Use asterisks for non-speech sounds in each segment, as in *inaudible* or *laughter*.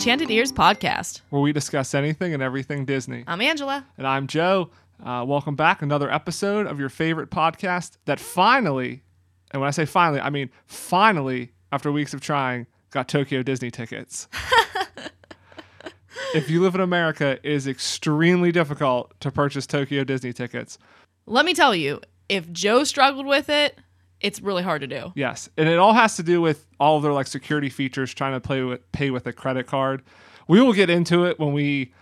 Welcome to the Enchanted Ears podcast. where we discuss anything and everything Disney. I'm Angela. And I'm Joe. Uh, welcome back. Another episode of your favorite podcast that finally, and when I say finally, I mean finally, after weeks of trying, got Tokyo Disney tickets. *laughs* if you live in America, it is extremely difficult to purchase Tokyo Disney tickets. Let me tell you, if Joe struggled with it, it's really hard to do. Yes, and it all has to do with all of their like security features, trying to play with pay with a credit card. We will get into it when we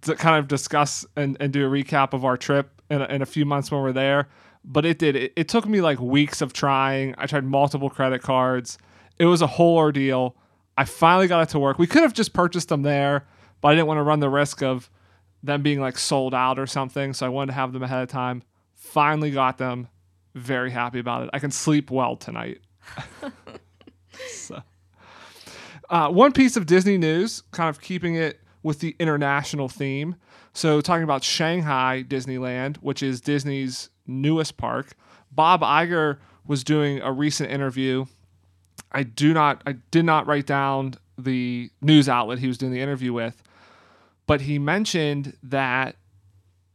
d- kind of discuss and, and do a recap of our trip in a, in a few months when we're there. But it did. It, it took me like weeks of trying. I tried multiple credit cards. It was a whole ordeal. I finally got it to work. We could have just purchased them there, but I didn't want to run the risk of them being like sold out or something. So I wanted to have them ahead of time. Finally got them. Very happy about it. I can sleep well tonight. *laughs* so, uh, one piece of Disney news, kind of keeping it with the international theme. So, talking about Shanghai Disneyland, which is Disney's newest park, Bob Iger was doing a recent interview. I do not, I did not write down the news outlet he was doing the interview with, but he mentioned that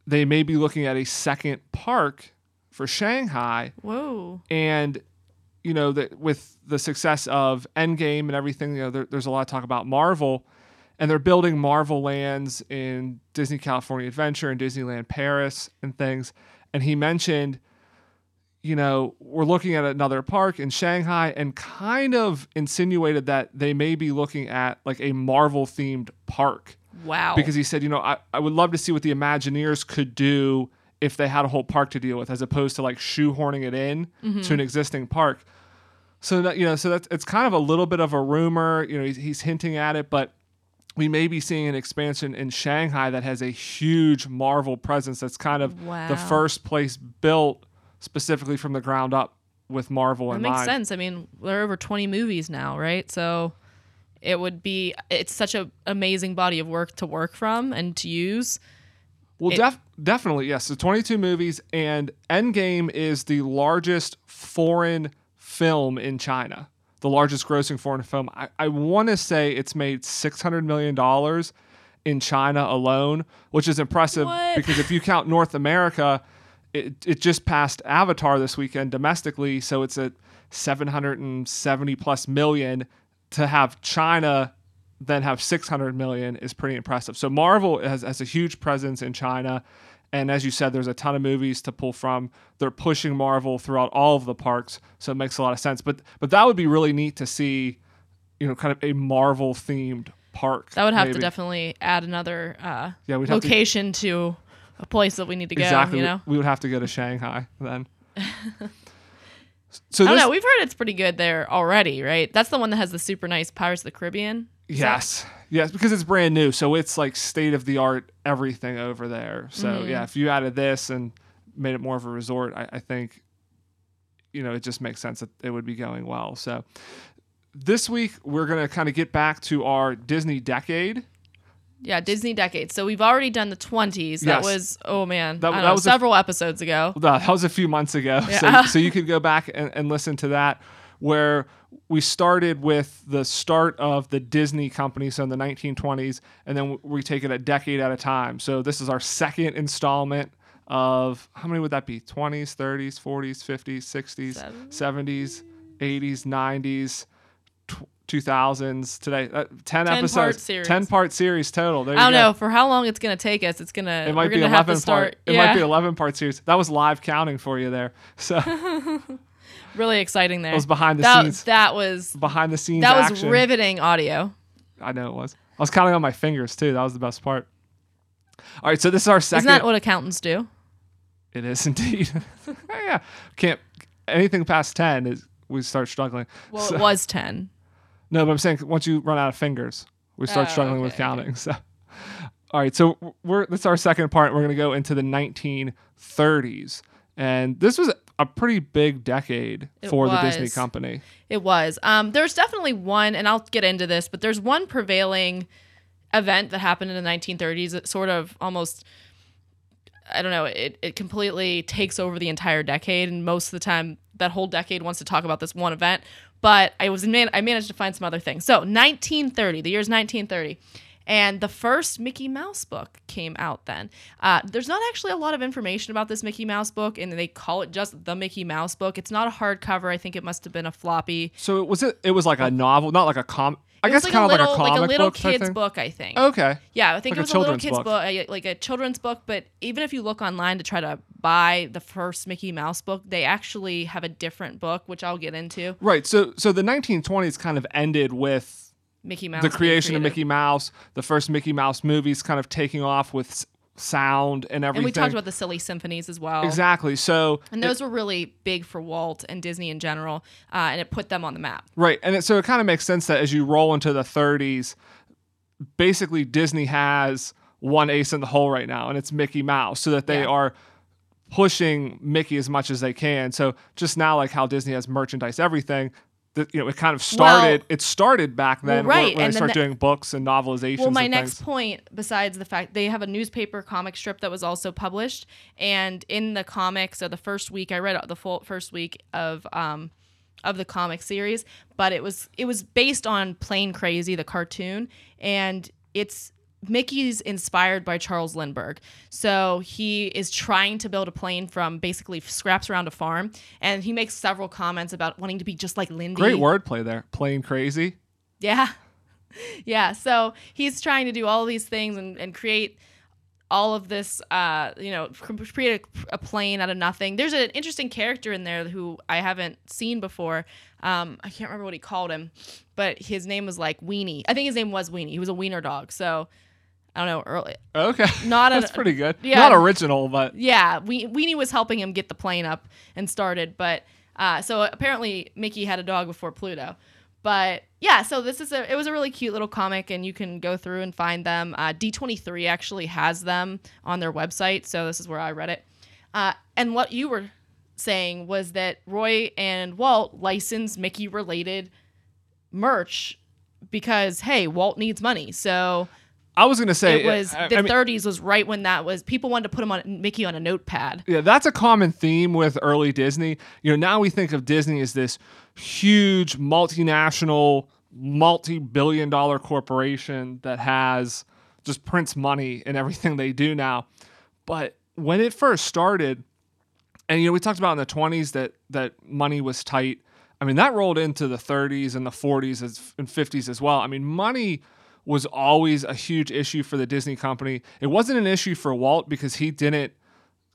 they may be looking at a second park for Shanghai Whoa. and you know that with the success of Endgame and everything, you know, there, there's a lot of talk about Marvel, and they're building Marvel lands in Disney California Adventure and Disneyland Paris and things. And he mentioned, you know, we're looking at another park in Shanghai, and kind of insinuated that they may be looking at like a Marvel themed park Wow. because he said, you know, I, I would love to see what the Imagineers could do if they had a whole park to deal with, as opposed to like shoehorning it in mm-hmm. to an existing park. So that you know, so that's it's kind of a little bit of a rumor. You know, he's, he's hinting at it, but we may be seeing an expansion in Shanghai that has a huge Marvel presence. That's kind of Wow. the first place built specifically from the ground up with Marvel that in makes mind. sense. I mean, there are over 20 movies now, right? So it would be, it's such an amazing body of work to work from and to use. Well, It- def- definitely, yes. The 22 movies, and Endgame is the largest foreign film in China, the largest grossing foreign film. I, I want to say it's made $600 million in China alone, which is impressive What? because if you count North America, it, it just passed Avatar this weekend domestically. So it's at 770 plus million. To have China then have 600 million is pretty impressive. So Marvel has, has a huge presence in China. And as you said, there's a ton of movies to pull from. They're pushing Marvel throughout all of the parks, so it makes a lot of sense. But but that would be really neat to see, you know, kind of a Marvel themed park. That would have to definitely add another uh, Yeah, we'd have to- location to, a place that we need to go, exactly. you know? We would have to go to Shanghai then. *laughs* so I don't know. We've heard it's pretty good there already, right? That's the one that has the super nice Pirates of the Caribbean. Yes, yes, because it's brand new, so it's like state of the art everything over there. So Mm-hmm. yeah, if you added this and made it more of a resort, I, I think, you know, it just makes sense that it would be going well. So this week we're gonna kind of get back to our Disney decade. Yeah, Disney decade. So we've already done the 20s. That Yes. was, oh man, That- that know, was a- several episodes ago. That was a few months ago, Yeah. so so you could go back and, and listen to that where we started with the start of the Disney company, so in the 1920s, and then we take it a decade at a time. So this is our second installment of how many would that be? 20s, 30s, 40s, 50s, 60s, 70s, 80s, 90s, tw- 2000s. Today, uh, 10 10-part episodes, series. 10 part series total. There I don't know for how long it's gonna take us. It's gonna. It might be gonna 11 have start. part. It might be 11 part series. That was live counting for you there. So *laughs* really exciting there. it was behind the that, scenes. That was behind the scenes that was action. riveting audio. I know it was. I was counting on my fingers too. That was the best part. All right, so this is our second. Isn't that what accountants do? it is *laughs* indeed. Oh, yeah, can't anything past ten is we start struggling. Well, So- it was ten. No, but I'm saying once you run out of fingers, we start Oh, struggling with okay, counting. *laughs* So, all right, so we're that's our second part. We're gonna go into the 1930s, and this was a pretty big decade It for the Disney company. It was. Um, there's definitely one, and I'll get into this, but there's one prevailing event that happened in the 1930s that sort of almost I don't know, it, it completely takes over the entire decade. And most of the time, that whole decade wants to talk about this one event. But I was man- I managed to find some other things. So 1930, the year's 1930. And the first Mickey Mouse book came out then. Uh, there's not actually a lot of information about this Mickey Mouse book, and they call it just the Mickey Mouse book. It's not a hardcover. I think it must have been a floppy. So it was it. It was like a novel, not like a com. I guess was kind of like a comic little book kid's book, I think. Okay. Yeah, I think Like it was a, little kid's book. book, like a children's book. But even if you look online to try to buy the first Mickey Mouse book, they actually have a different book, which I'll get into. Right. So so the 1920s kind of ended with Mickey Mouse. the creation of. Mickey Mouse, the first Mickey Mouse movies kind of taking off with sound and everything. And we talked about the silly symphonies as well. exactly. So And those were really big for Walt and Disney in general, uh, and it put them on the map. Right. And it, so it kind of makes sense that as you roll into the 30s, basically Disney has one ace in the hole right now, and it's Mickey Mouse, so that they Yeah. are pushing Mickey as much as they can. So just now, like how Disney has merchandise, everything. That you know, it kind of started. it started back then, Well, right, when and they then start the- doing books and novelizations. Well, my next things. point, besides the fact they have a newspaper comic strip that was also published, and in the comics, so the first week I read the full first week of um of the comic series, but it was it was based on Plane Crazy, the cartoon, and it's Mickey's inspired by Charles Lindbergh. So he is trying to build a plane from basically scraps around a farm, and he makes several comments about wanting to be just like Lindy. Great wordplay there. Plain crazy. Yeah. *laughs* Yeah. So he's trying to do all these things and, and create all of this, uh, you know, create a, a plane out of nothing. There's an interesting character in there who I haven't seen before. Um, I can't remember what he called him, but his name was like Weenie. I think his name was Weenie. He was a wiener dog. So I don't know. Early, Okay. Not *laughs* an- That's pretty good. yeah. Not original, but yeah, we, Weenie was helping him get the plane up and started. But uh, so apparently Mickey had a dog before Pluto. But yeah, so this is a it was a really cute little comic, and you can go through and find them. Uh, D23 actually has them on their website, so this is where I read it. Uh, and what you were saying was that Roy and Walt licensed Mickey related merch because hey, Walt needs money, so I was gonna say it eh, was I- the I mean- 30s was right when that was people wanted to put him on Mickey on a notepad. Yeah, that's a common theme with early Disney. You know, now we think of Disney as this huge multinational, multi-billion dollar corporation that has just prints money in everything they do now. But when it first started, and you know, we talked about in the 20s that that money was tight. I mean, that rolled into the 30s and the 40s and 50s as well. I mean, money was always a huge issue for the Disney company. It wasn't an issue for Walt because he didn't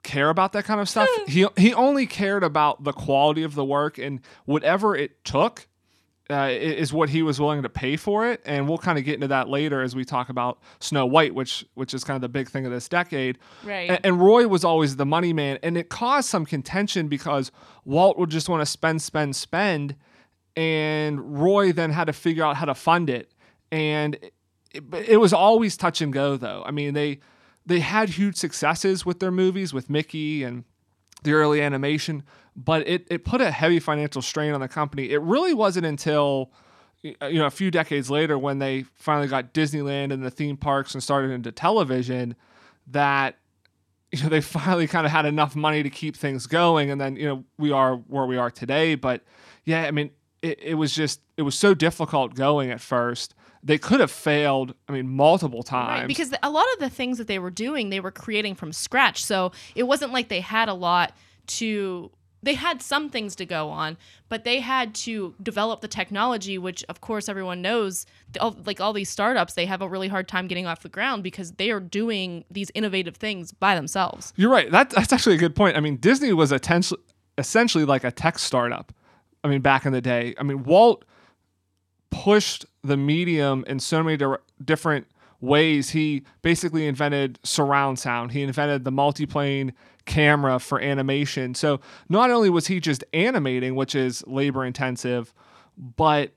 care about that kind of stuff. he he only cared about the quality of the work and whatever it took uh, is what he was willing to pay for it. And we'll kind of get into that later as we talk about Snow White, which which is kind of the big thing of this decade. Right. A- And, Roy was always the money man, and it caused some contention because Walt would just want to spend, spend, spend, and Roy then had to figure out how to fund it. And it, it was always touch and go, though. I mean, they they had huge successes with their movies, with Mickey and the early animation, but it, it put a heavy financial strain on the company. It really wasn't until you know a few decades later when they finally got Disneyland and the theme parks and started into television that you know they *laughs* finally kind of had enough money to keep things going and then you know we are where we are today but yeah i mean it, it was just it was so difficult going at first they could have failed i mean multiple times Right, because a lot of the things that they were doing, they were creating from scratch. So it wasn't like they had a lot to. They had some things to go on, but they had to develop the technology, which, of course, everyone knows. all- Like all these startups, they have a really hard time getting off the ground because they are doing these innovative things by themselves. You're right. That, that's actually a good point. I mean, Disney was atten- essentially like a tech startup. I mean, back in the day. I mean, Walt pushed the medium in so many dir- different ways. He basically invented surround sound. He invented the multiplane camera for animation. So not only was he just animating, which is labor intensive, but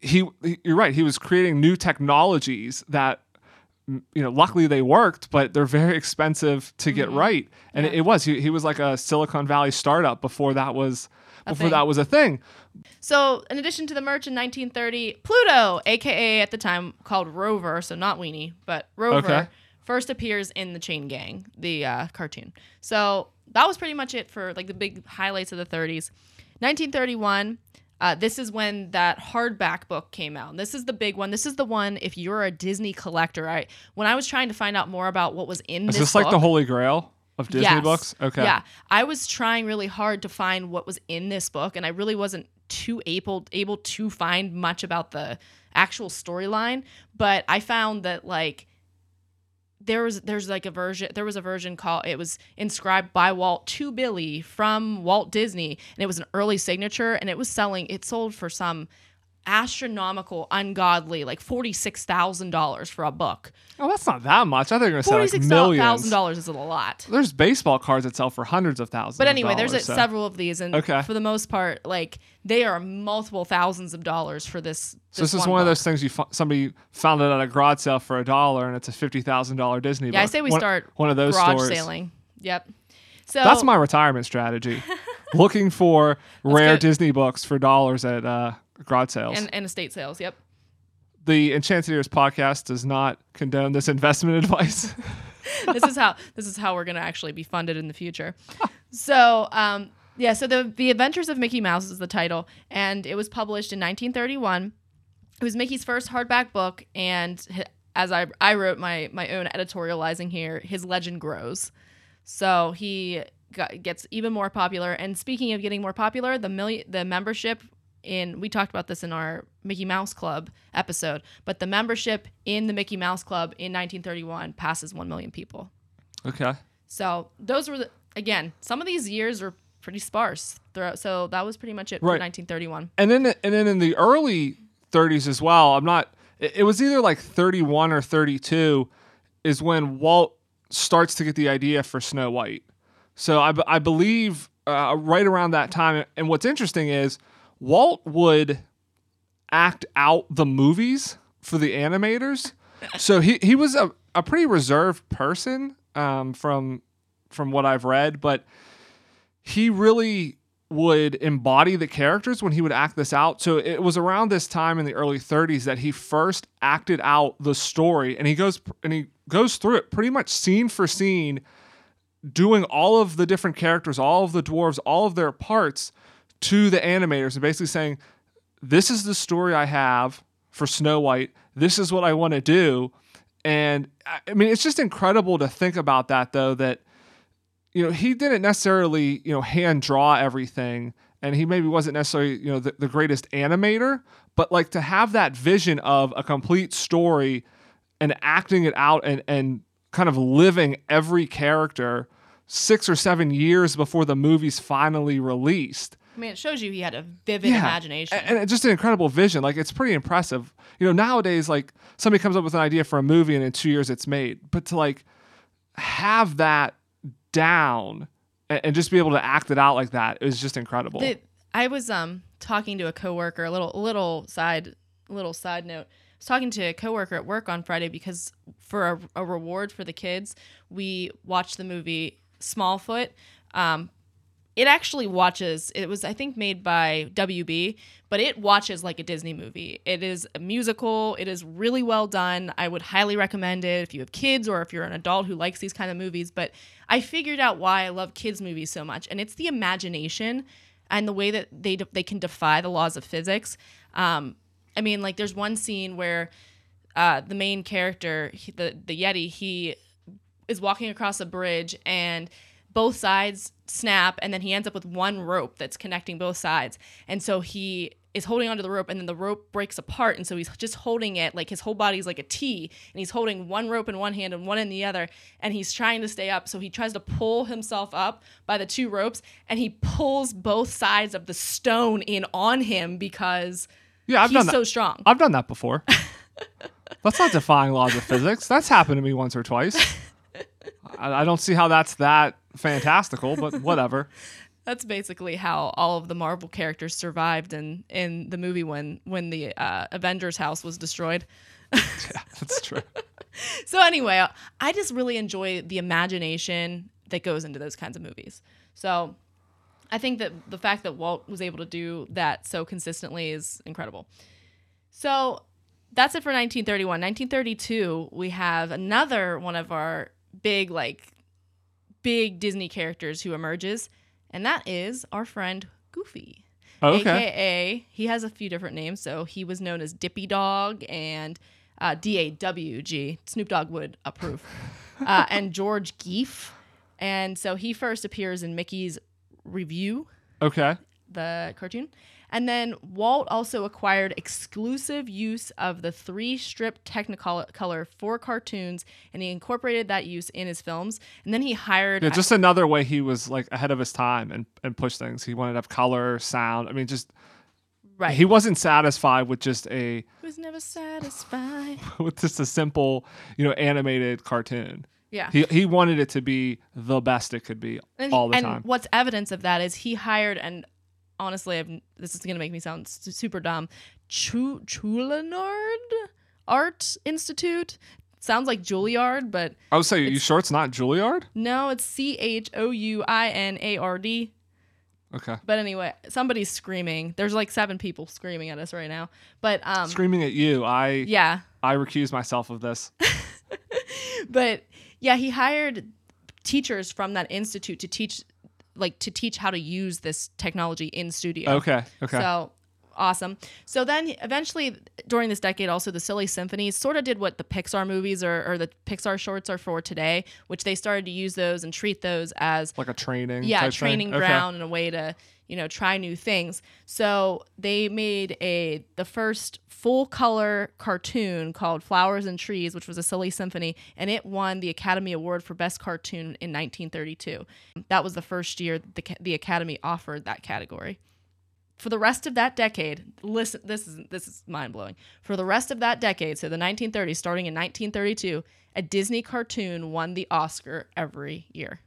he, you're right. He was creating new technologies that you know, luckily they worked, but they're very expensive to get mm-hmm. right. And Yeah. it, it was he, he was like a Silicon Valley startup before that was before thing. that was a thing. So, in addition to the merch in 1930, Pluto, aka at the time called Rover, so not Weenie, but Rover, Okay. first appears in the Chain Gang, the uh, cartoon. So, that was pretty much it for like the big highlights of the 30s. 1931. Uh, this is when that hardback book came out. And this is the big one. This is the one. If you're a Disney collector, I when I was trying to find out more about what was in this book. Is this, this like the Holy Grail of Disney Yes. books? Okay. Yeah. I was trying really hard to find what was in this book, and I really wasn't too able able to find much about the actual storyline. But I found that like there was there's like a version there was a version called it was inscribed by Walt to Billy from Walt Disney and it was an early signature and it was selling it sold for some astronomical ungodly like $46,000 for a book. Oh, that's not that much. I think you're gonna say like $46,000 is a lot. There's baseball cards that sell for hundreds of thousands. But anyway, there's dollars, a, so- several of these, and Okay. for the most part, like they are multiple thousands of dollars for this. So this is one, of those things you f- somebody found it at a garage sale for a dollar, and it's a fifty thousand dollar Disney. Yeah, I say we One- start one of those garage stores. sailing. Yep. So That's my retirement strategy. *laughs* Looking for rare good. Disney books for dollars at uh, garage sales. and, and estate sales. Yep. the Enchanted Ears podcast does not condone this investment *laughs* advice. *laughs* this is how this is how we're gonna actually be funded in the future. *laughs* So um, yeah, so the the Adventures of Mickey Mouse is the title, and it was published in 1931. It was Mickey's first hardback book, and as I I wrote my my own editorializing here, his legend grows. So he got, gets even more popular. And speaking of getting more popular, the million the membership in we talked about this in our Mickey Mouse Club episode, but the membership in the Mickey Mouse Club in 1931 passes 1 million people. okay. So those were the, again, some of these years are pretty sparse throughout. So that was pretty much it for 1931. And then and then in the early 30s as well. I'm not. It, it was either like 31 or 32 is when Walt starts to get the idea for Snow White. So I, I believe uh, right around that time. And what's interesting is Walt would act out the movies for the animators. So he, he was a, a pretty reserved person um, from from what I've read, but he really would embody the characters when he would act this out. So it was around this time in the early 30s that he first acted out the story and he goes and he goes through it pretty much scene for scene doing all of the different characters, all of the dwarves, all of their parts to the animators and basically saying this is the story I have for Snow White. This is what I want to do. And I mean, it's just incredible to think about that, though, that, you know, he didn't necessarily, you know, hand draw everything. And he maybe wasn't necessarily, you know, the, the greatest animator, but like to have that vision of a complete story and acting it out and, and kind of living every character six or seven years before the movie's finally released I mean, it shows you he had a vivid imagination. and it's just an incredible vision. Like it's pretty impressive. You know, nowadays, like somebody comes up with an idea for a movie and in two years it's made. But to like have that down and, and just be able to act it out like that is just incredible. The- I was um talking to a coworker, a little little side little side note. I was talking to a coworker at work on Friday because for a, a reward for the kids, we watched the movie Smallfoot. Um, it actually watches. It was I think made by WB, but it watches like a Disney movie. It is a musical. It is really well done. I would highly recommend it if you have kids or if you're an adult who likes these kind of movies. But I figured out why I love kids movies so much, and it's the imagination and the way that they they can defy the laws of physics. Um, I mean, like there's one scene where uh, the main character, he, the the Yeti, he is walking across a bridge and both sides snap and then he ends up with one rope that's connecting both sides and so he is holding onto the rope and then the rope breaks apart and so he's just holding it like his whole body's like a T and he's holding one rope in one hand and one in the other and he's trying to stay up so he tries to pull himself up by the two ropes and he pulls both sides of the stone in on him because yeah, I've he's done that. so strong I've done that before. *laughs* that's not defying laws of physics. That's happened to me once or twice. *laughs* I, I don't see how that's that fantastical, but *laughs* whatever. That's basically how all of the Marvel characters survived in in the movie when when the uh, Avengers house was destroyed. *laughs* Yeah, that's true. *laughs* So anyway, I just really enjoy the imagination that goes into those kinds of movies. So I think that the fact that Walt was able to do that so consistently is incredible. So that's it for 1931. 1932, we have another one of our big like big Disney characters who emerges, and that is our friend Goofy. Okay. AKA, he has a few different names. So he was known as Dippy Dog and uh, D A W G. Snoop Dogg would approve. *laughs* uh, and George Geef. And so he first appears in Mickey's Revue, Okay. the cartoon. And then Walt also acquired exclusive use of the three strip Technicolor for cartoons, and he incorporated that use in his films. And then he hired. Yeah, just another way he was like ahead of his time and, and pushed things. He wanted to have color, sound. I mean, just right. he wasn't satisfied with just a was never satisfied. *laughs* with just a simple, you know, animated cartoon. Yeah. He he wanted it to be the best it could be And, all the and time. what's evidence of that is he hired, and honestly, I've, this is going to make me sound su- super dumb, Chu- Chouinard Art Institute. Sounds like Juilliard, but I would say, you sure it's not Juilliard? no, it's C H O U I N A R D. Okay. But anyway, somebody's screaming. There's like seven people screaming at us right now. But um, Screaming at you. I yeah, I recuse myself of this. *laughs* but yeah, he hired teachers from that institute to teach, like to teach how to use this technology in studio. Okay. Okay. So awesome. So then eventually during this decade, also the Silly Symphonies sort of did what the Pixar movies or, or the Pixar shorts are for today, which they started to use those and treat those as like a training. yeah training thing. Okay. ground and a way to you know try new things. So they made a the first full color cartoon called Flowers and Trees, which was a Silly Symphony, and it won the Academy Award for Best Cartoon in 1932. That was the first year the the Academy offered that category for the rest of that decade, listen, this is this is mind blowing. For the rest of that decade, so the 1930s, starting in 1932, a Disney cartoon won the Oscar every year.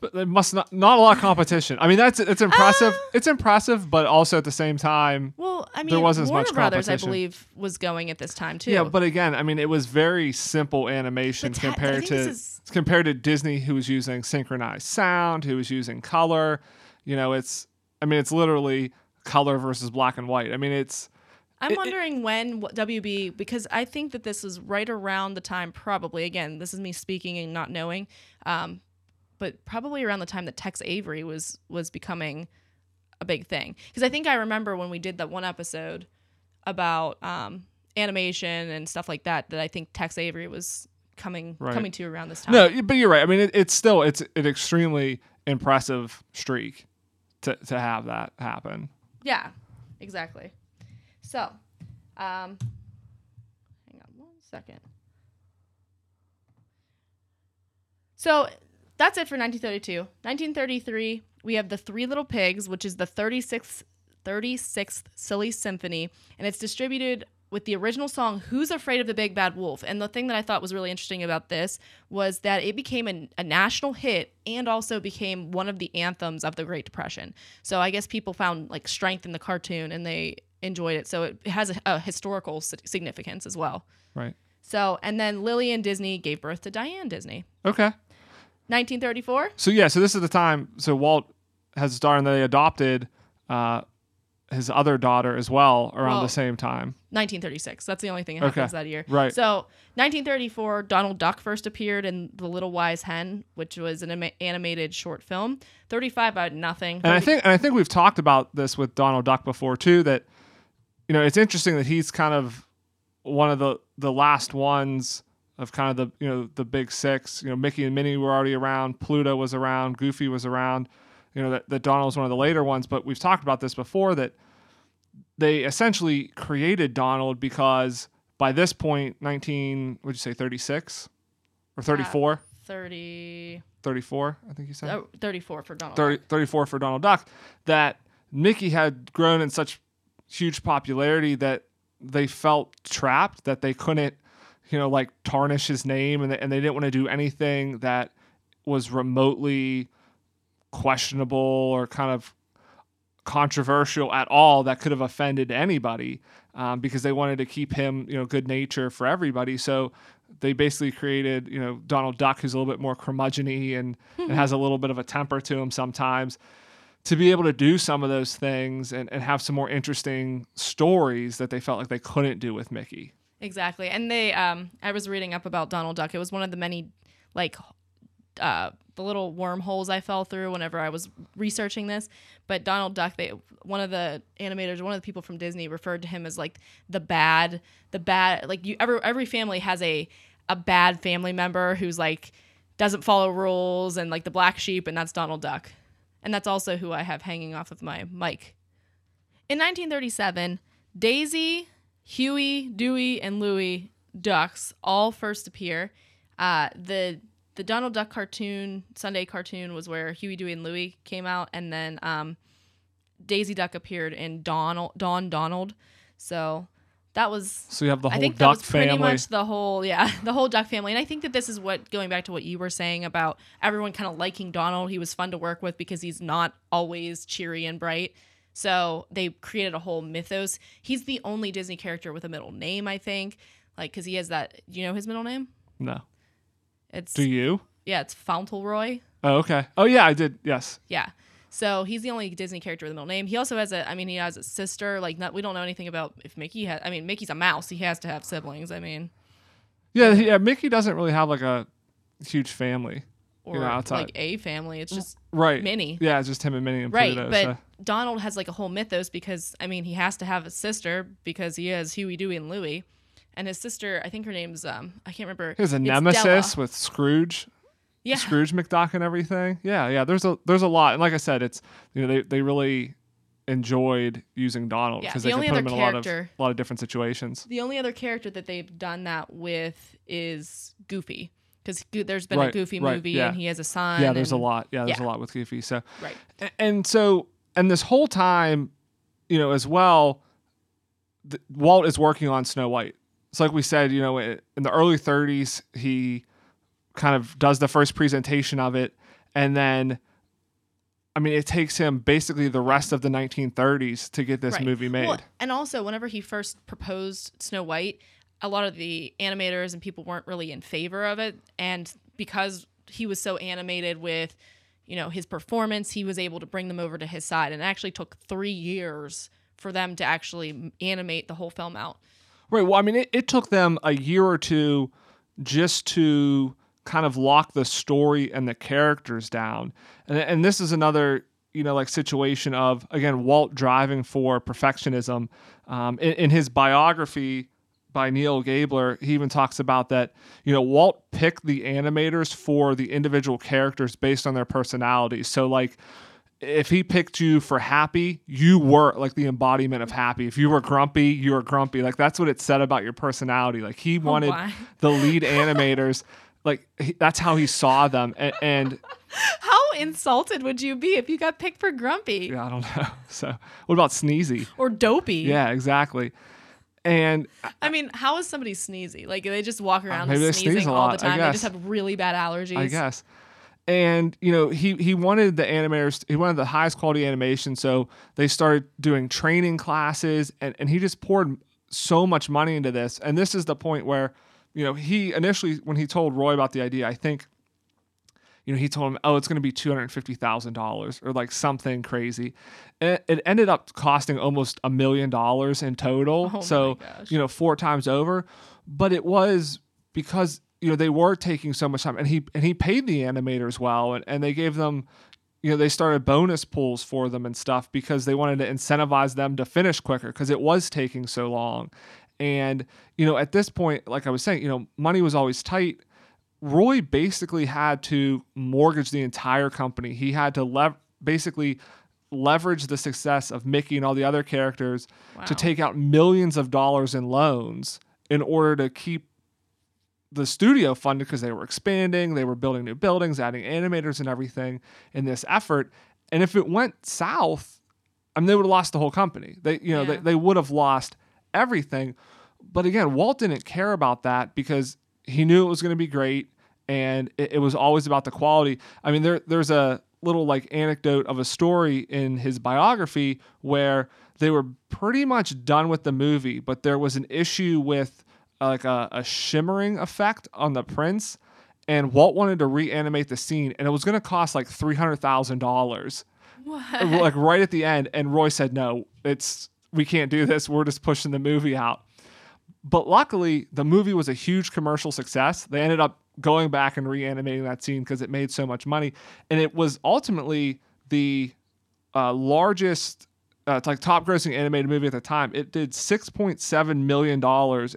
But there must not not a lot of competition. I mean, that's it's impressive. Ah. it's impressive, but also at the same time, Well, I mean, There wasn't as Warner much Brothers, I believe, was going at this time too. yeah. But again, I mean, it was very simple animation ta- compared to is- compared to Disney, who was using synchronized sound, who was using color. You know, it's I mean, it's literally color versus black and white. I mean, it's I'm it- it- wondering when WB because I think that this is right around the time, probably again, this is me speaking and not knowing, um, but probably around the time that Tex Avery was was becoming a big thing. Because I think I remember when we did that one episode about um, animation and stuff like that, that I think Tex Avery was coming Right. coming to around this time. no, but you're right. I mean, it, it's still it's an extremely impressive streak to to have that happen. Yeah, exactly. So, um, hang on one second. So that's it for 1932. 1933, we have the Three Little Pigs, which is the 36th 36th Silly Symphony, and it's distributed with the original song "Who's Afraid of the Big Bad Wolf." And the thing that I thought was really interesting about this was that it became a, a national hit and also became one of the anthems of the Great Depression. So I guess people found like strength in the cartoon and they enjoyed it. So it has a, a historical significance as well. Right. So and then Lillian Disney gave birth to Diane Disney. Okay. 1934. So yeah, so this is the time. So Walt has a daughter, and they adopted uh, his other daughter as well around Well, the same time. 1936. That's the only thing that Okay. happens that year. Right. So 1934, Donald Duck first appeared in The Little Wise Hen, which was an animated short film. 35, I had nothing. And I think, and I think we've talked about this with Donald Duck before too. That you know, it's interesting that he's kind of one of the the last ones of kind of the you know the big six. You know, Mickey and Minnie were already around. Pluto was around. Goofy was around. You know that, that Donald was one of the later ones. But we've talked about this before that they essentially created Donald because by this point, 19, would you say 36 or 34? 30, 34, I think you said. oh, 34 for Donald 30, Duck. 34 for Donald Duck, that Mickey had grown in such huge popularity that they felt trapped, that they couldn't, you know, like tarnish his name and they, and they didn't want to do anything that was remotely questionable or kind of controversial at all that could have offended anybody um, because they wanted to keep him, you know, good nature for everybody. So they basically created, you know, Donald Duck, who's a little bit more curmudgeon and, and has a little bit of a temper to him sometimes, to be able to do some of those things and, and have some more interesting stories that they felt like they couldn't do with Mickey. Exactly. And they, um, I was reading up about Donald Duck. It was one of the many, like, uh, the little wormholes I fell through whenever I was researching this. But Donald Duck, they one of the animators, one of the people from Disney referred to him as like the bad, the bad. Like you, every every family has a a bad family member who's like doesn't follow rules and like the black sheep, and that's Donald Duck. And that's also who I have hanging off of my mic. In 1937, Daisy, Huey, Dewey, and Louie ducks all first appear. Uh, the the Donald Duck cartoon, Sunday cartoon, was where Huey, Dewey, and Louie came out, and then um, Daisy Duck appeared in Donald Don Donald. So that was So you have the whole I think that duck was pretty family. much the whole yeah *laughs* the whole duck family, and I think that this is what going back to what you were saying about everyone kind of liking Donald. He was fun to work with because he's not always cheery and bright. So they created a whole mythos. He's the only Disney character with a middle name, I think, like because he has that. Do you know his middle name? no. It's Do you? yeah, it's Fauntleroy. Oh, okay. Oh yeah, I did. Yes. Yeah. So he's the only Disney character with a middle name. He also has a, I mean, he has a sister. Like, not, we don't know anything about if Mickey has. I mean, Mickey's a mouse. He has to have siblings. I mean, Yeah, yeah. Mickey doesn't really have like a huge family. or know, outside- like a family. It's mm, just Right. Minnie. Yeah, it's just him and Minnie and right. Pluto. but so- Donald has like a whole mythos because I mean, he has to have a sister because he has Huey, Dewey, and Louie, and his sister. I think her name's um, I can't remember. He has a It's nemesis Della. with Scrooge, Yeah. Scrooge McDuck and everything. Yeah, yeah. There's a there's a lot, and like I said, it's you know they, they really enjoyed using Donald Yeah, because the they could put him in a lot of a lot of different situations. The only other character that they've done that with is Goofy because there's been a Goofy right, movie yeah. and he has a son. Yeah, there's a lot. Yeah, there's yeah. a lot with Goofy. So Right. A- and so and this whole time you know as well th- walt is working on snow white it's like we said you know in the early 30s he kind of does the first presentation of it and then i mean it takes him basically the rest of the 1930s to get this Right. movie made Well, and also, whenever he first proposed Snow White, a lot of the animators and people weren't really in favor of it. And because he was so animated with, you know, his performance, he was able to bring them over to his side. And it actually took three years for them to actually animate the whole film out. Right. Well, I mean, it, it took them a year or two just to kind of lock the story and the characters down. And, and this is another, you know, like situation of, again, Walt driving for perfectionism. Um, in, in his biography by Neal Gabler, he even talks about that, you know, Walt picked the animators for the individual characters based on their personalities. So, like, if he picked you for happy, you were like the embodiment of happy. If you were grumpy, you were grumpy. Like that's what it said about your personality. Like he *laughs* oh, wanted my. the lead animators, like he, that's how he saw them. And, and *laughs* How insulted would you be if you got picked for Grumpy yeah, I don't know. *laughs* So what about Sneezy? or Dopey? Yeah, exactly. And I mean, how is somebody sneezy? Like they just walk uh, around maybe sneezing sneeze all the time. They just have really bad allergies. I guess. And you know, he he wanted the animators. He wanted the highest quality animation, so they started doing training classes, and and he just poured so much money into this. And this is the point where, you know, he initially when he told Roy about the idea, I think. You know, he told him, "Oh, it's going to be two hundred fifty thousand dollars, or like something crazy." And it ended up costing almost a million dollars in total. Oh so, you know, four times over. But it was because you know they were taking so much time and he and he paid the animators well and, and they gave them you know they started bonus pools for them and stuff because they wanted to incentivize them to finish quicker because it was taking so long. And you know at this point like i was saying you know money was always tight. Roy basically had to mortgage the entire company. He had to lev- basically leverage the success of mickey and all the other characters to take out millions of dollars in loans in order to keep the studio funded because they were expanding, they were building new buildings, adding animators and everything in this effort. And if it went south, I mean, they would have lost the whole company. They, you know, they, Yeah. they would have lost everything. But again, Walt didn't care about that because he knew it was going to be great, and it, it was always about the quality. I mean, there there's a little like anecdote of a story in his biography where they were pretty much done with the movie, but there was an issue with like a, a shimmering effect on the prince, and Walt wanted to reanimate the scene, and it was going to cost like three hundred thousand dollars, What? like right at the end. And Roy said, "No, it's we can't do this. We're just pushing the movie out." But luckily, the movie was a huge commercial success. They ended up going back and reanimating that scene because it made so much money, and it was ultimately the uh, largest. Uh, like top grossing animated movie at the time, it did $6.7 million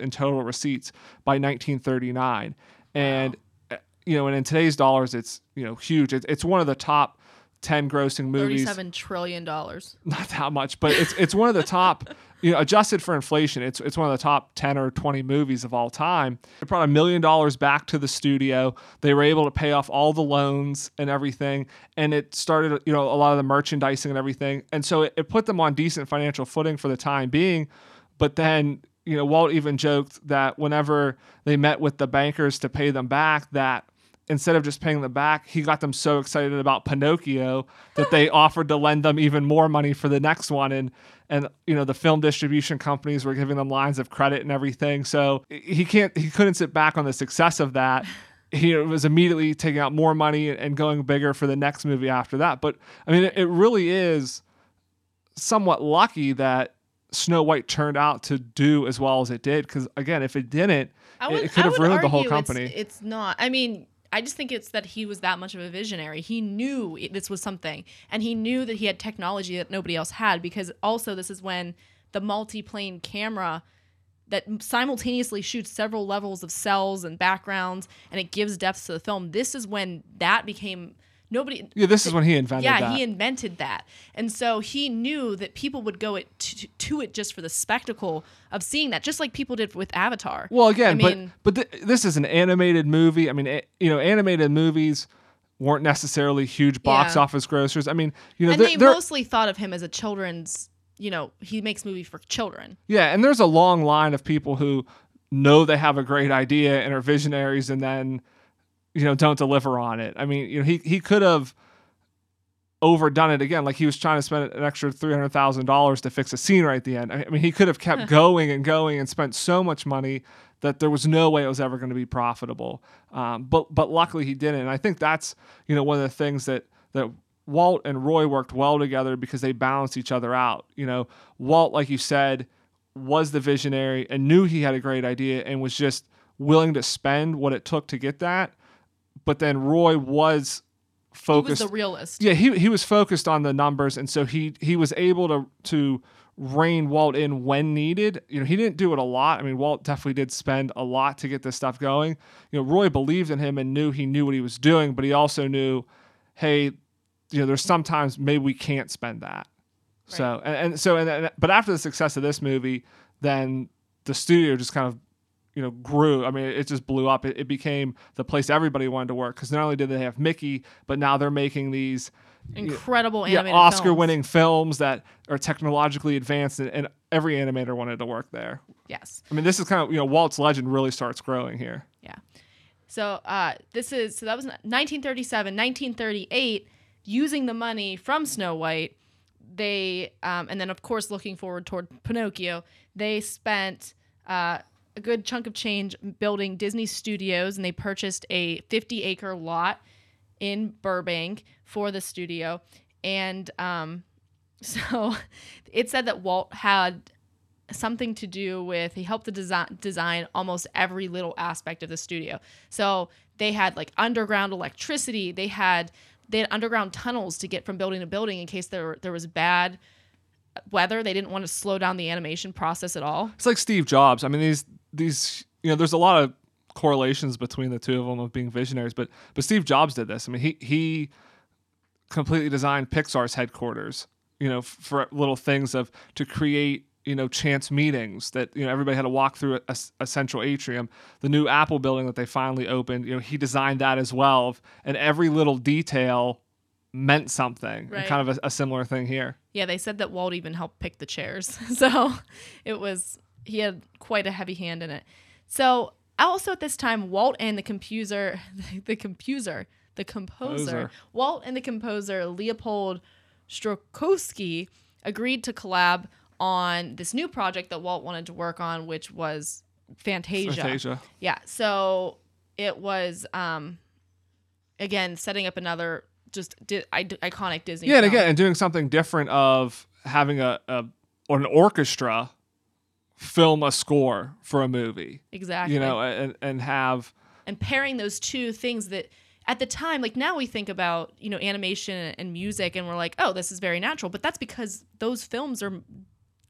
in total receipts by 1939. And, uh, you know, and in today's dollars, it's, you know, huge. It, it's one of the top 10 grossing movies. $37 trillion. *laughs* Not that much, but it's, it's one of the top, *laughs* you know, adjusted for inflation, it's, it's one of the top 10 or 20 movies of all time. It brought a million dollars back to the studio. They were able to pay off all the loans and everything. And it started, you know, a lot of the merchandising and everything. And so it, it put them on decent financial footing for the time being. But then, you know, Walt even joked that whenever they met with the bankers to pay them back, that instead of just paying them back, he got them so excited about Pinocchio that they *laughs* offered to lend them even more money for the next one. And and you know the film distribution companies were giving them lines of credit and everything. So he can't he couldn't sit back on the success of that. He was immediately taking out more money and going bigger for the next movie after that. But I mean, it really is somewhat lucky that Snow White turned out to do as well as it did. Because again, if it didn't, would, it could have ruined the whole it's- company. It's, not. I mean, I just think it's that he was that much of a visionary. He knew it- this was something, and he knew that he had technology that nobody else had. Because also, this is when the multi-plane camera that simultaneously shoots several levels of cells and backgrounds, and it gives depth to the film. This is when that became nobody. yeah, this is when he invented Yeah, that. he invented that, and so he knew that people would go it to, to it just for the spectacle of seeing that, just like people did with Avatar. Well, again, I mean- but but th- this is an animated movie. I mean, a- you know, animated movies weren't necessarily huge box Yeah. office grossers. I mean, you know, and they're, they mostly thought of him as a children's. You know, he makes movies for children. yeah, and there's a long line of people who know they have a great idea and are visionaries, and then you know don't deliver on it. I mean, you know, he he could have overdone it again. Like he was trying to spend an extra three hundred thousand dollars to fix a scene right at the end. I I mean, he could have kept *laughs* going and going and spent so much money that there was no way it was ever going to be profitable. Um, but but luckily he didn't. And I think that's you know one of the things that that Walt and Roy worked well together because they balanced each other out. You know, Walt, like you said, was the visionary and knew he had a great idea and was just willing to spend what it took to get that. But then Roy was focused. He was the realist. yeah, he he was focused on the numbers, and so he he was able to to rein Walt in when needed. You know, he didn't do it a lot. I mean, Walt definitely did spend a lot to get this stuff going. You know, Roy believed in him and knew he knew what he was doing, but he also knew, hey, you know, there's sometimes maybe we can't spend that. So and, and so and, and but after the success of this movie, then the studio just kind of you know grew. I mean, it just blew up. It, it became the place everybody wanted to work because not only did they have Mickey, but now they're making these Incredible yeah, animated Oscar films. winning films that are technologically advanced and, and every animator wanted to work there. Yes. I mean, this is kind of, you know, Walt's legend really starts growing here. Yeah. So uh, this is so that was 1937, 1938. Using the money from Snow White, they um, and then of course looking forward toward Pinocchio, they spent uh, a good chunk of change building Disney Studios, and they purchased a 50 acre lot in Burbank for the studio, and um, *laughs* so it said that Walt had something to do with he helped to design design almost every little aspect of the studio. So they had like underground electricity, they had they had underground tunnels to get from building to building in case there there was bad weather. They didn't want to slow down the animation process at all. It's like Steve Jobs. I mean, these, these, you know, there's a lot of correlations between the two of them of being visionaries, but, but Steve Jobs did this. I mean, he, he completely designed Pixar's headquarters, you know, for little things of to create you know chance meetings that you know everybody had to walk through a, a central atrium the new apple building that they finally opened you know he designed that as well and every little detail meant something Right. kind of a, a similar thing here Yeah, they said that Walt even helped pick the chairs. *laughs* So it was he had quite a heavy hand in it. So also at this time, Walt and the composer, *laughs* the composer, the composer. Walt and the composer Leopold Stokowski agreed to collab on this new project that Walt wanted to work on, which was Fantasia. Fantasia. Yeah. So it was um again setting up another just di- I- iconic Disney. yeah and film. again and doing something different of having a, a or an orchestra film a score for a movie exactly. you know and, and have and pairing those two things that at the time like now we think about you know animation and music and we're like oh this is very natural but that's because those films are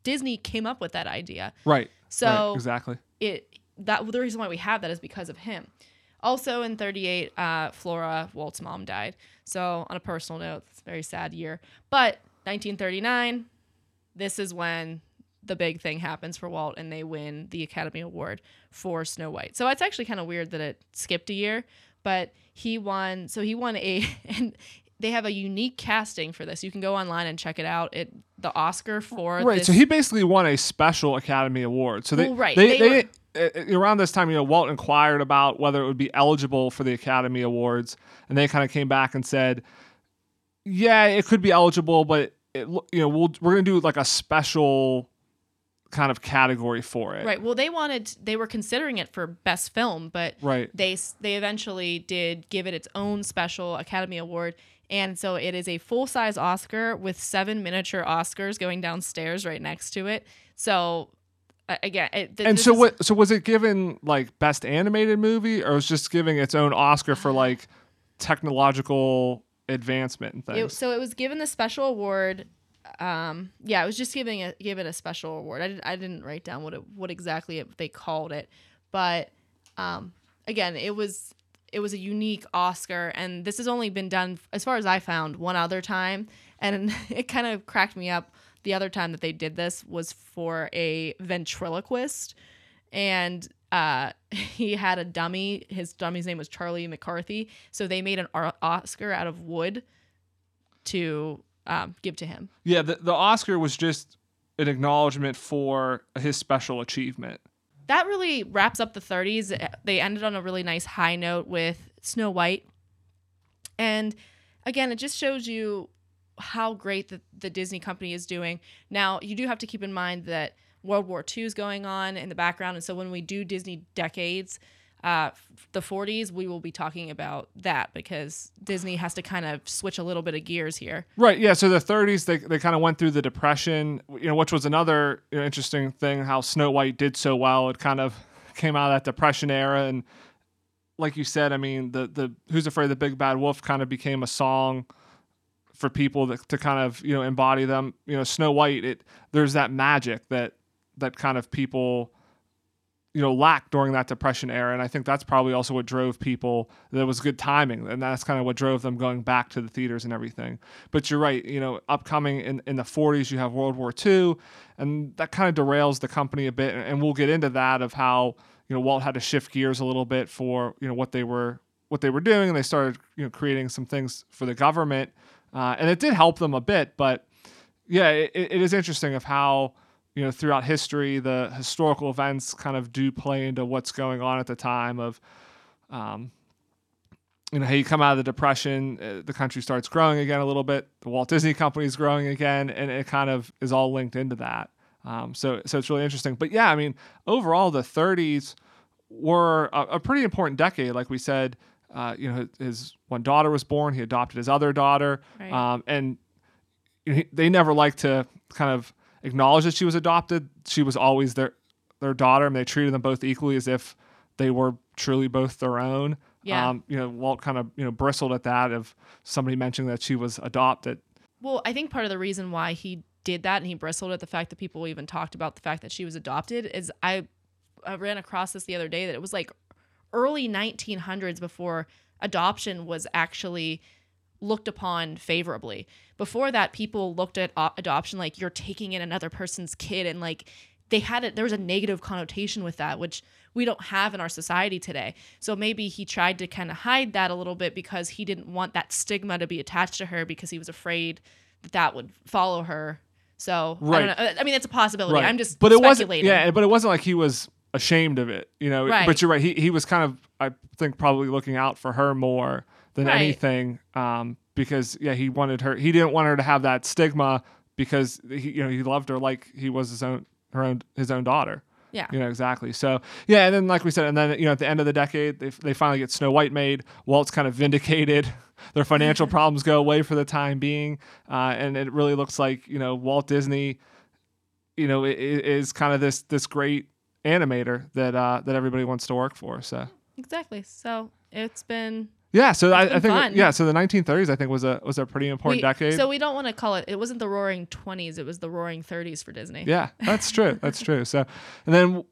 disney came up with that idea Right. So- right, exactly. it that the reason why we have that is because of him. Also in 38, uh, Flora Walt's mom died. So on a personal note, it's a very sad year. But 1939, this is when the big thing happens for Walt and they win the Academy Award for Snow White. So it's actually kind of weird that it skipped a year, but he won. So he won a *laughs* and they have a unique casting for this. You can go online and check it out. It the Oscar for Right. this, So he basically won a special Academy Award. So they, Well, right, they, they they, uh, around this time, you know, Walt inquired about whether it would be eligible for the Academy Awards, and they kind of came back and said, "Yeah, it could be eligible, but it, you know, we'll we're gonna do like a special kind of category for it." Right. Well, they wanted they were considering it for best film, but Right. they they eventually did give it its own special Academy Award, and so it is a full size Oscar with seven miniature Oscars going downstairs right next to it. So again, it, th- And so is- what? So was it given like best animated movie, or was just giving its own Oscar for like technological advancement and It, things? so it was given the special award. Um, yeah, it was just giving a give it a special award. I, did, I didn't write down what it, what exactly it, they called it, but um, again, it was it was a unique Oscar, and this has only been done as far as I found one other time, and *laughs* it kind of cracked me up. The other time that they did this was for a ventriloquist, and uh, *laughs* he had a dummy. His dummy's name was Charlie McCarthy. So they made an Ar- Oscar out of wood to um, give to him. Yeah, the, the Oscar was just an acknowledgement for his special achievement. That really wraps up the 30s. They ended on a really nice high note with Snow White. And again, it just shows you how great the, the Disney company is doing. Now, you do have to keep in mind that World War II is going on in the background. And so when we do Disney decades, uh, the 40s, we will be talking about that because Disney has to kind of switch a little bit of gears here. Right. Yeah. So the 30s, they, they kind of went through the Depression, you know, which was another you know, interesting thing. How Snow White did so well. It kind of came out of that Depression era, and like you said, I mean, the the Who's Afraid of the Big Bad Wolf kind of became a song for people that, to kind of you know embody them. You know, Snow White. It there's that magic that that kind of people you know lack during that depression era. And i think that's probably also what drove people that was good timing. And that's kind of what drove them going back to the theaters and everything. But you're right you know upcoming in, in the 40s you have world war ii and that kind of derails the company a bit. And we'll get into that of how you know walt had to shift gears a little bit for you know what they were what they were doing. And they started you know creating some things for the government. Uh, and it did help them a bit but yeah it, it is interesting of how you know throughout history the historical events kind of do play into what's going on at the time of um, you know hey you come out of the depression uh, the country starts growing again a little bit the walt disney company is growing again and it kind of is all linked into that. Um, so so it's really interesting. But yeah i mean overall the 30s were a, a pretty important decade. Like we said uh, you know his, one daughter was born he adopted his other daughter. Right. um, and you know, they never liked to kind of acknowledge that she was adopted. She was always their their daughter, and they treated them both equally as if they were truly both their own. Yeah. Um, you know, Walt kind of you know bristled at that of somebody mentioning that she was adopted. Well, I think part of the reason why he did that and he bristled at the fact that people even talked about the fact that she was adopted is I, I ran across this the other day that it was like early 1900s before adoption was actually looked upon favorably. Before that, people looked at adoption like you're taking in another person's kid and like they had it there was a negative connotation with that which we don't have in our society today. So maybe he tried to kind of hide that a little bit because he didn't want that stigma to be attached to her because he was afraid that that would follow her. So I Right. don't know. I mean, it's a possibility. I'm just but it wasn't. Yeah, but it wasn't like he was ashamed of it. You know. Right. But you're right. He he was kind of I think probably looking out for her more than Right. anything. Um, because yeah, he wanted her. He didn't want her to have that stigma because he you know he loved her like he was his own her own his own daughter. Yeah. You know exactly. So yeah, and then like we said, and then you know at the end of the decade, they they finally get Snow White made. Walt's kind of vindicated. *laughs* Their financial *laughs* problems go away for the time being, uh, and it really looks like you know Walt Disney, you know, is kind of this this great animator that uh, that everybody wants to work for. So exactly. So it's been Yeah, so I, I think fun. yeah, so the 1930s I think was a was a pretty important we, decade. So we don't want to call it. It wasn't the Roaring Twenties. It was the Roaring Thirties for Disney. Yeah, that's true. *laughs* That's true. So, and then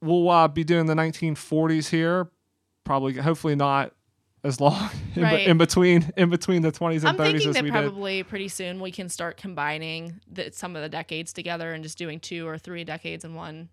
we'll uh, be doing the 1940s here. Probably, hopefully not as long *laughs* in, be- Right. in between in between the 20s and I'm 30s thinking as that we did. probably pretty soon we can start combining the, some of the decades together and just doing two or three decades in one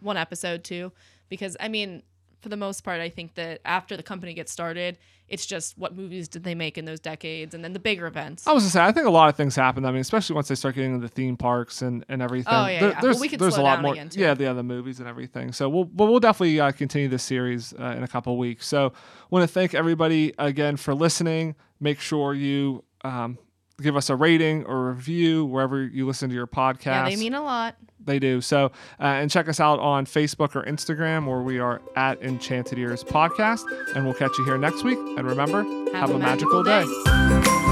one episode too. Because I mean, for the most part, I think that after the company gets started, it's just what movies did they make in those decades, and then the bigger events. I was gonna say, I think a lot of things happen. I mean, especially once they start getting into the theme parks and, and everything. Oh, yeah, There- yeah. There's, Well, we could there's slow a lot down more. again, too. yeah, the other movies and everything. So we'll, but we'll definitely uh, continue this series uh, in a couple of weeks. So want to thank everybody again for listening. Make sure you um, give us a rating or review wherever you listen to your podcast. yeah, they mean a lot. They do. So, uh, and check us out on Facebook or Instagram, where we are at Enchanted Ears Podcast. And we'll catch you here next week. And remember, have, a, magical day. day.